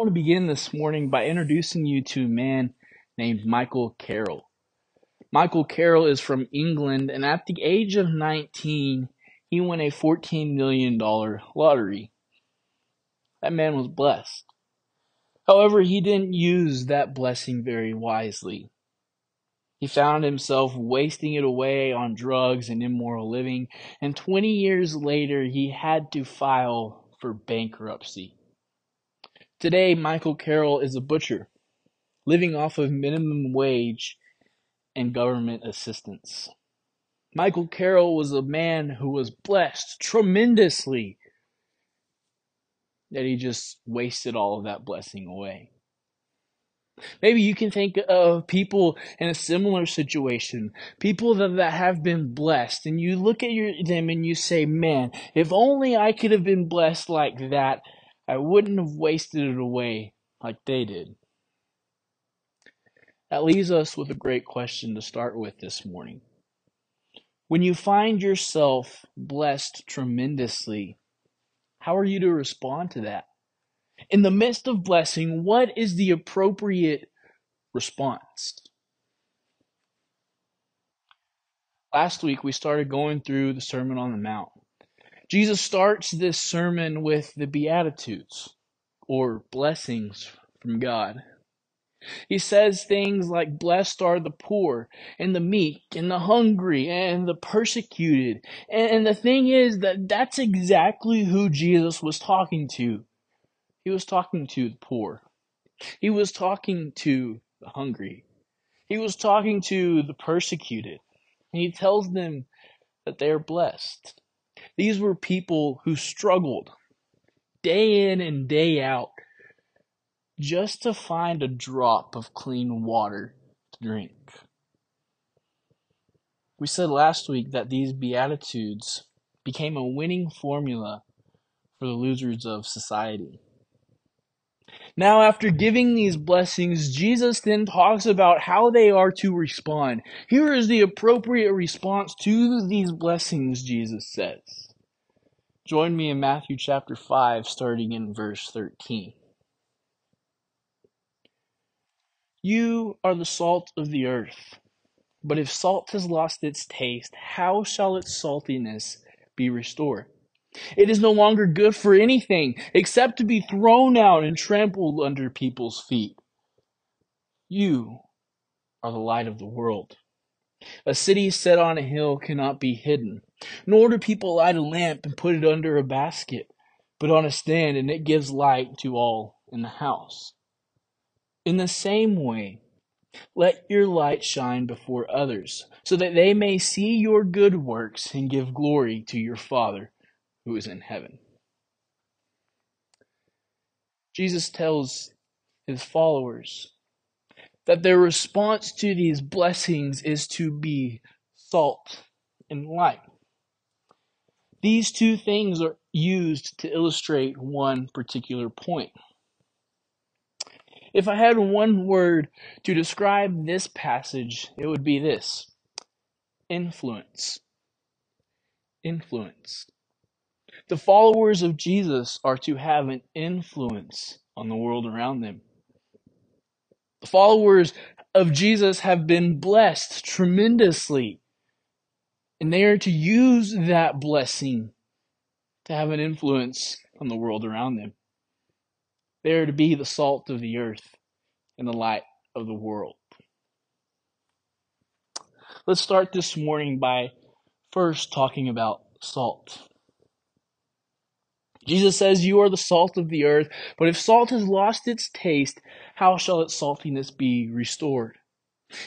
want to begin this morning by introducing you to a man named Michael Carroll. Michael Carroll is from England, and at the age of 19, he won a $14 million lottery. That man was blessed. However, he didn't use that blessing very wisely. He found himself wasting it away on drugs and immoral living, and 20 years later, he had to file for bankruptcy. Today, Michael Carroll is a butcher, living off of minimum wage and government assistance. Michael Carroll was a man who was blessed tremendously, that he just wasted all of that blessing away. Maybe you can think of people in a similar situation, people that, that have been blessed, and you look at your, them and you say, man, if only I could have been blessed like that, I wouldn't have wasted it away like they did. That leaves us with a great question to start with this morning. When you find yourself blessed tremendously, how are you to respond to that? In the midst of blessing, what is the appropriate response? Last week, we started going through the Sermon on the Mount. Jesus starts this sermon with the Beatitudes, or blessings from God. He says things like, Blessed are the poor, and the meek, and the hungry, and the persecuted. And, the thing is that that's exactly who Jesus was talking to. He was talking to the poor, he was talking to the hungry, he was talking to the persecuted. And he tells them that they are blessed. These were people who struggled day in and day out just to find a drop of clean water to drink. We said last week that these Beatitudes became a winning formula for the losers of society. Now, after giving these blessings, Jesus then talks about how they are to respond. Here is the appropriate response to these blessings, Jesus says. Join me in Matthew chapter 5, starting in verse 13. You are the salt of the earth. But if salt has lost its taste, how shall its saltiness be restored? It is no longer good for anything except to be thrown out and trampled under people's feet. You are the light of the world. A city set on a hill cannot be hidden, nor do people light a lamp and put it under a basket, but on a stand, and it gives light to all in the house. In the same way, let your light shine before others, so that they may see your good works and give glory to your Father who is in heaven. Jesus tells his followers that their response to these blessings is to be salt and light. These two things are used to illustrate one particular point. If I had one word to describe this passage, it would be this influence. Influence. The followers of Jesus are to have an influence on the world around them. The followers of Jesus have been blessed tremendously. And they are to use that blessing to have an influence on the world around them. They are to be the salt of the earth and the light of the world. Let's start this morning by first talking about salt. Jesus says, You are the salt of the earth, but if salt has lost its taste, how shall its saltiness be restored?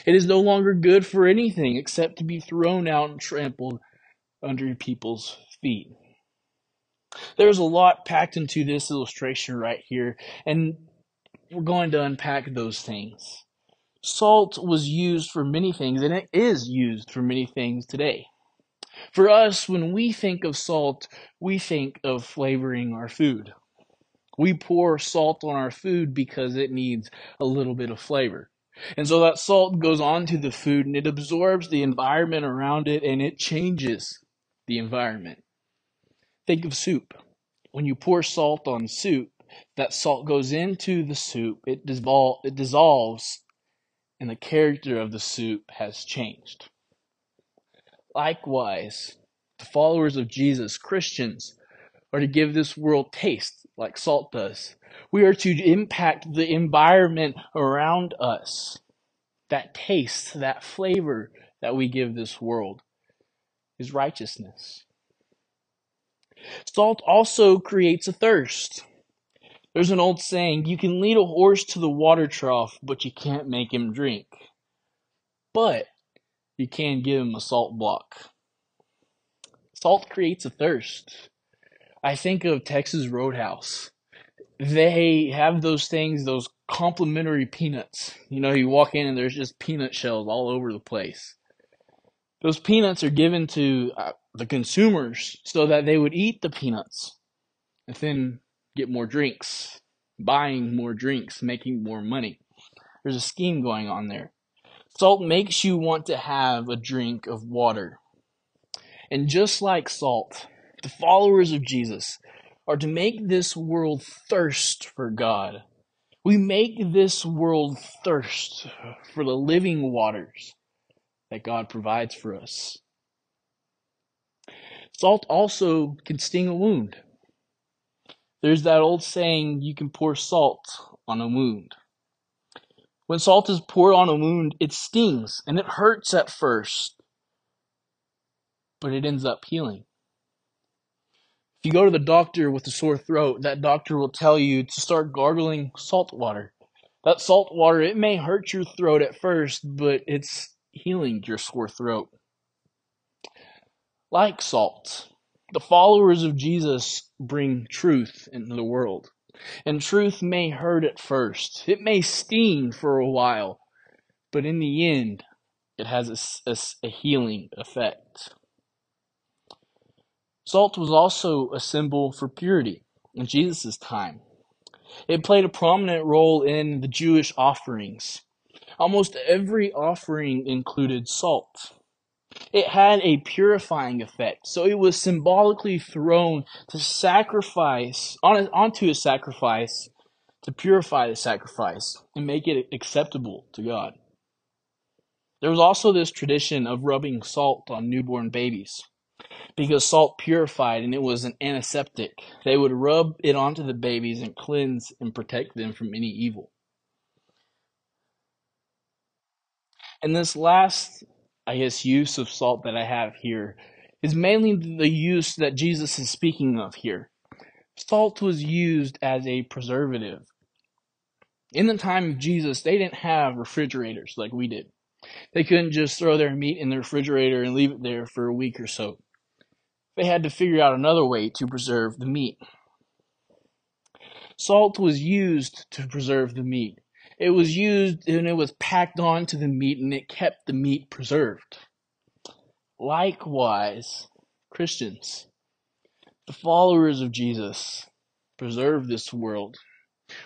It is no longer good for anything except to be thrown out and trampled under people's feet. There's a lot packed into this illustration right here, and we're going to unpack those things. Salt was used for many things, and it is used for many things today. For us, when we think of salt, we think of flavoring our food. We pour salt on our food because it needs a little bit of flavor. And so that salt goes onto the food and it absorbs the environment around it and it changes the environment. Think of soup. When you pour salt on soup, that salt goes into the soup, it, disvol- it dissolves, and the character of the soup has changed. Likewise, the followers of Jesus, Christians, are to give this world taste like salt does. We are to impact the environment around us. That taste, that flavor that we give this world is righteousness. Salt also creates a thirst. There's an old saying, you can lead a horse to the water trough, but you can't make him drink. But you can give him a salt block. Salt creates a thirst. I think of Texas Roadhouse. They have those things, those complimentary peanuts. You know, you walk in and there's just peanut shells all over the place. Those peanuts are given to uh, the consumers so that they would eat the peanuts and then get more drinks, buying more drinks, making more money. There's a scheme going on there. Salt makes you want to have a drink of water. And just like salt, the followers of Jesus are to make this world thirst for God. We make this world thirst for the living waters that God provides for us. Salt also can sting a wound. There's that old saying, you can pour salt on a wound. When salt is poured on a wound, it stings and it hurts at first, but it ends up healing. If you go to the doctor with a sore throat, that doctor will tell you to start gargling salt water. That salt water, it may hurt your throat at first, but it's healing your sore throat. Like salt, the followers of Jesus bring truth into the world. And truth may hurt at first, it may sting for a while, but in the end, it has a, a, a healing effect. Salt was also a symbol for purity in Jesus' time. It played a prominent role in the Jewish offerings. Almost every offering included salt. It had a purifying effect, so it was symbolically thrown to sacrifice on, onto a sacrifice to purify the sacrifice and make it acceptable to God. There was also this tradition of rubbing salt on newborn babies because salt purified and it was an antiseptic. They would rub it onto the babies and cleanse and protect them from any evil. And this last, I guess, use of salt that I have here is mainly the use that Jesus is speaking of here. Salt was used as a preservative. In the time of Jesus, they didn't have refrigerators like we did. They couldn't just throw their meat in the refrigerator and leave it there for a week or so. They had to figure out another way to preserve the meat. Salt was used to preserve the meat. It was used and it was packed onto the meat and it kept the meat preserved. Likewise, Christians, the followers of Jesus, preserve this world.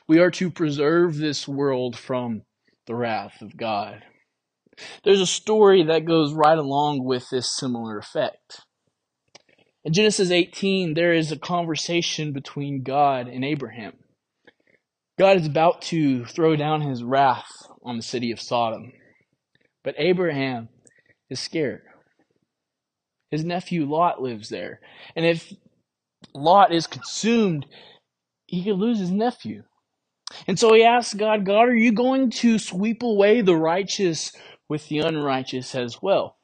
We are to preserve this world from the wrath of God. There's a story that goes right along with this similar effect. In Genesis 18, there is a conversation between God and Abraham. God is about to throw down his wrath on the city of Sodom. But Abraham is scared. His nephew Lot lives there. And if Lot is consumed, he could lose his nephew. And so he asks God, God, are you going to sweep away the righteous with the unrighteous as well?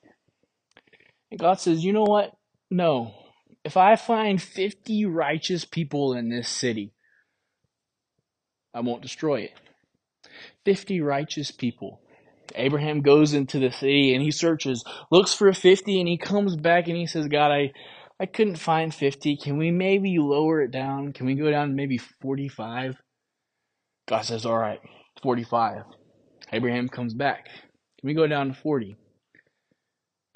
And God says, you know what? No. If I find 50 righteous people in this city, I won't destroy it. 50 righteous people. Abraham goes into the city and he searches, looks for 50, and he comes back and he says, God, I, I couldn't find 50. Can we maybe lower it down? Can we go down to maybe 45? God says, All right, 45. Abraham comes back. Can we go down to 40?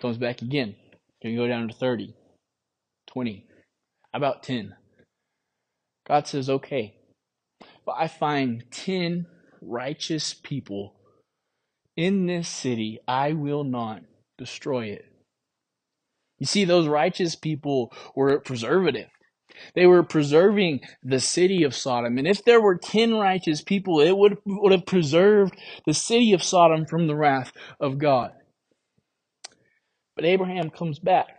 Comes back again. Can we go down to 30? 20? About 10? God says, Okay, but I find 10 righteous people in this city, I will not destroy it. You see, those righteous people were preservative. They were preserving the city of Sodom. And if there were 10 righteous people, it would, would have preserved the city of Sodom from the wrath of God. But Abraham comes back.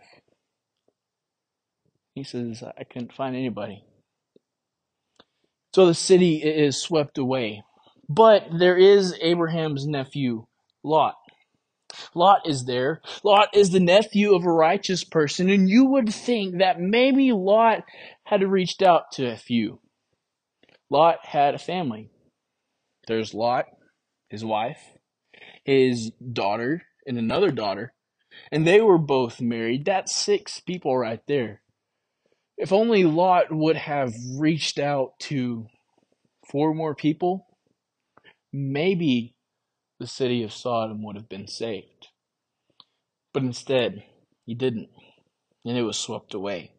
He says, I couldn't find anybody. So the city is swept away. But there is Abraham's nephew, Lot. Lot is there. Lot is the nephew of a righteous person, and you would think that maybe Lot had reached out to a few. Lot had a family. There's Lot, his wife, his daughter, and another daughter, and they were both married. That's six people right there. If only Lot would have reached out to four more people, maybe the city of Sodom would have been saved. But instead, he didn't, and it was swept away.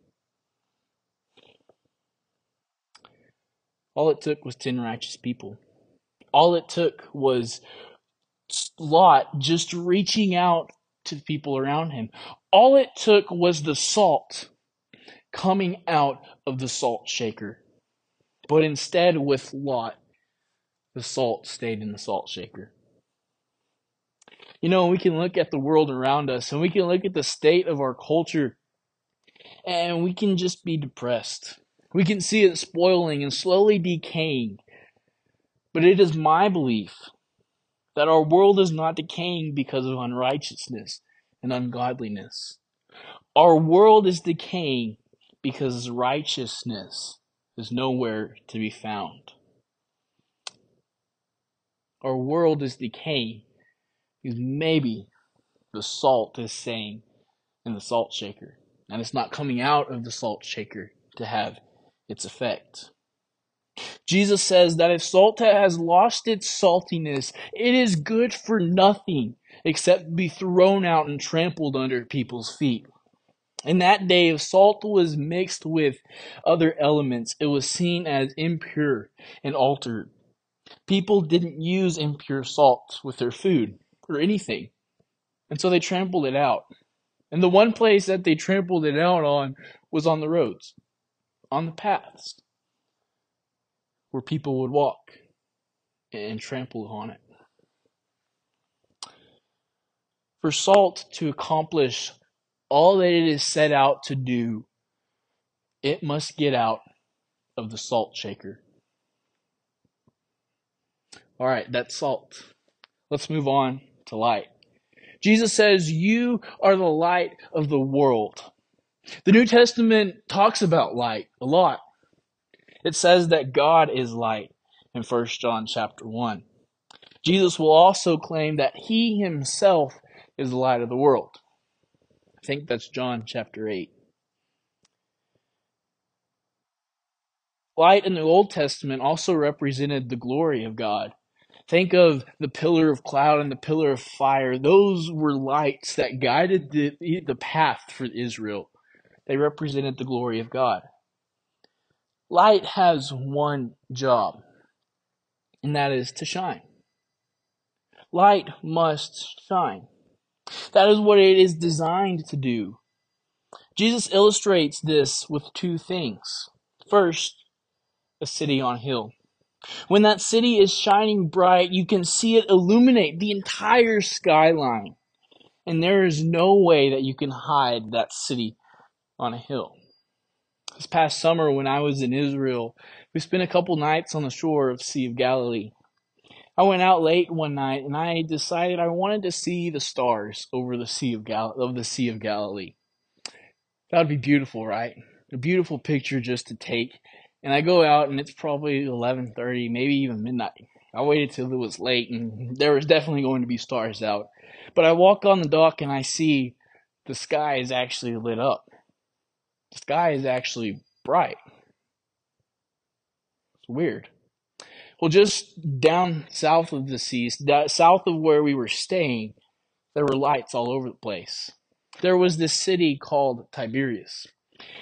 All it took was 10 righteous people. All it took was Lot just reaching out to the people around him. All it took was the salt coming out of the salt shaker. But instead, with Lot, the salt stayed in the salt shaker. You know, we can look at the world around us and we can look at the state of our culture and we can just be depressed. We can see it spoiling and slowly decaying. But it is my belief that our world is not decaying because of unrighteousness and ungodliness. Our world is decaying because righteousness is nowhere to be found. Our world is decaying because maybe the salt is saying in the salt shaker and it's not coming out of the salt shaker to have its effect. Jesus says that if salt has lost its saltiness, it is good for nothing except be thrown out and trampled under people's feet. In that day, if salt was mixed with other elements, it was seen as impure and altered. People didn't use impure salt with their food or anything. And so they trampled it out. And the one place that they trampled it out on was on the roads, on the paths, where people would walk and trample on it. For salt to accomplish all that it is set out to do, it must get out of the salt shaker. All right, that's salt. Let's move on to light. Jesus says, You are the light of the world. The New Testament talks about light a lot. It says that God is light in 1 John chapter 1. Jesus will also claim that he himself is the light of the world. I think that's John chapter 8. Light in the Old Testament also represented the glory of God. Think of the pillar of cloud and the pillar of fire. Those were lights that guided the, the path for Israel. They represented the glory of God. Light has one job, and that is to shine. Light must shine. That is what it is designed to do. Jesus illustrates this with two things. First, a city on a hill. When that city is shining bright, you can see it illuminate the entire skyline. And there is no way that you can hide that city on a hill. This past summer, when I was in Israel, we spent a couple nights on the shore of Sea of Galilee. I went out late one night and I decided I wanted to see the stars over the Sea of, Gal- of the Sea of Galilee. That would be beautiful, right? A beautiful picture just to take and I go out and it's probably 11:30, maybe even midnight. I waited till it was late and there was definitely going to be stars out. But I walk on the dock and I see the sky is actually lit up. The sky is actually bright. It's weird. Well, just down south of the sea, south of where we were staying, there were lights all over the place. There was this city called Tiberias.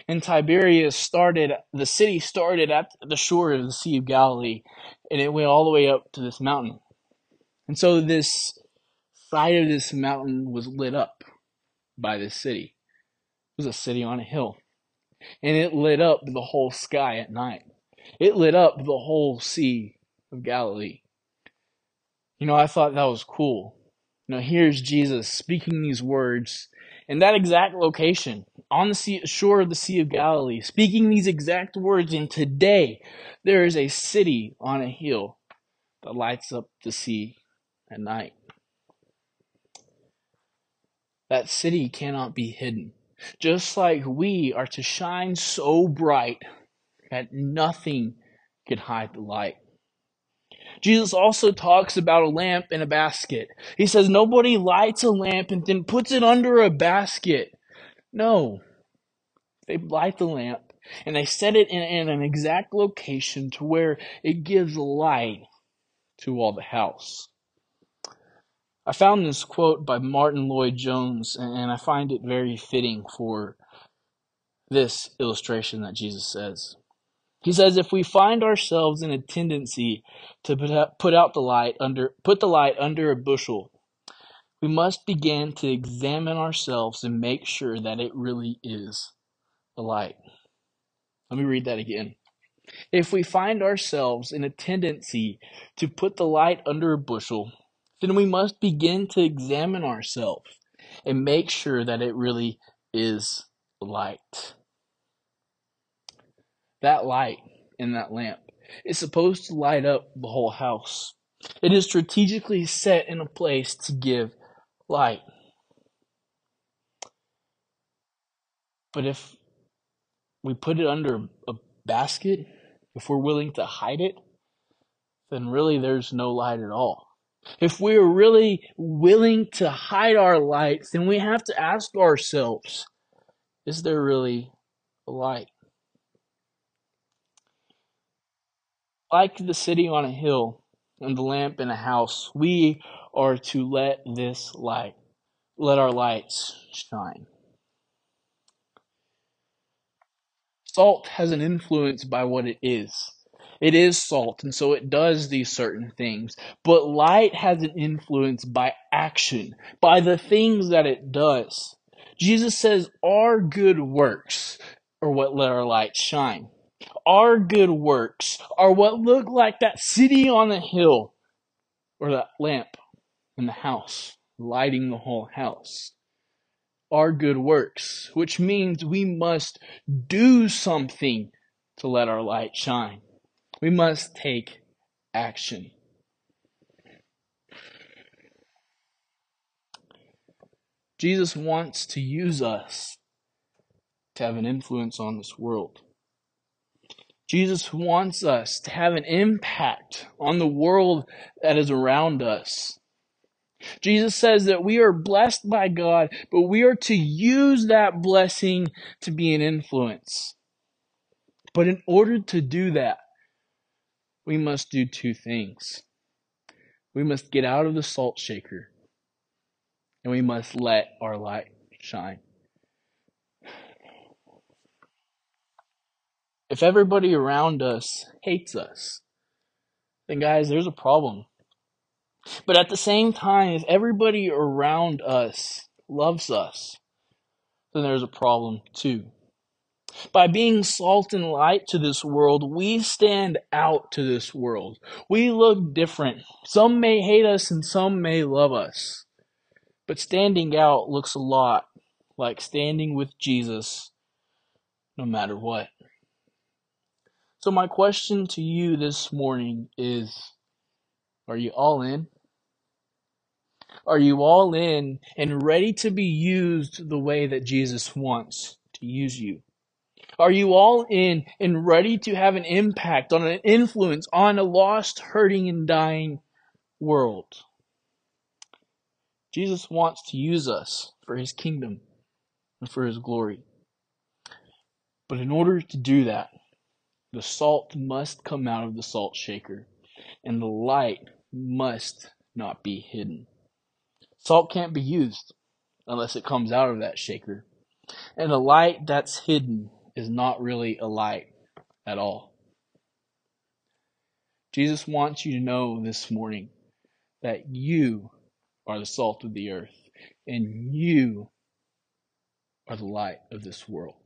And Tiberias started, the city started at the shore of the Sea of Galilee, and it went all the way up to this mountain. And so this side of this mountain was lit up by this city. It was a city on a hill. and it lit up the whole sky at night. It lit up the whole Sea of Galilee. You know, I thought that was cool. You know, here's Jesus speaking these words in that exact location on the sea, shore of the Sea of Galilee, speaking these exact words. And today, there is a city on a hill that lights up the sea at night. That city cannot be hidden. Just like we are to shine so bright that nothing can hide the light. Jesus also talks about a lamp and a basket. He says nobody lights a lamp and then puts it under a basket. No. They light the lamp and they set it in, in an exact location to where it gives light to all the house. I found this quote by Martyn Lloyd-Jones and I find it very fitting for this illustration that Jesus says. He says if we find ourselves in a tendency to put out the light under put the light under a bushel, we must begin to examine ourselves and make sure that it really is the light. Let me read that again. If we find ourselves in a tendency to put the light under a bushel, then we must begin to examine ourselves and make sure that it really is light that light in that lamp is supposed to light up the whole house. It is strategically set in a place to give light. But if we put it under a basket, if we're willing to hide it, then really there's no light at all. If we're really willing to hide our lights, then we have to ask ourselves, is there really a light? Like the city on a hill and the lamp in a house, we are to let this light, let our lights shine. Salt has an influence by what it is. It is salt, and so it does these certain things. But light has an influence by action, by the things that it does. Jesus says our good works are what let our light shine. Our good works are what look like that city on the hill or that lamp in the house, lighting the whole house. Our good works, which means we must do something to let our light shine. We must take action. Jesus wants to use us to have an influence on this world. Jesus wants us to have an impact on the world that is around us. Jesus says that we are blessed by God, but we are to use that blessing to be an influence. But in order to do that, we must do two things. We must get out of the salt shaker, and we must let our light shine. If everybody around us hates us, then guys, there's a problem. But at the same time, if everybody around us loves us, then there's a problem too. By being salt and light to this world, we stand out to this world. We look different. Some may hate us and some may love us. But standing out looks a lot like standing with Jesus no matter what. So, my question to you this morning is Are you all in? Are you all in and ready to be used the way that Jesus wants to use you? Are you all in and ready to have an impact on an influence on a lost, hurting, and dying world? Jesus wants to use us for his kingdom and for his glory. But in order to do that, the salt must come out of the salt shaker, and the light must not be hidden. Salt can't be used unless it comes out of that shaker. And a light that's hidden is not really a light at all. Jesus wants you to know this morning that you are the salt of the earth and you are the light of this world.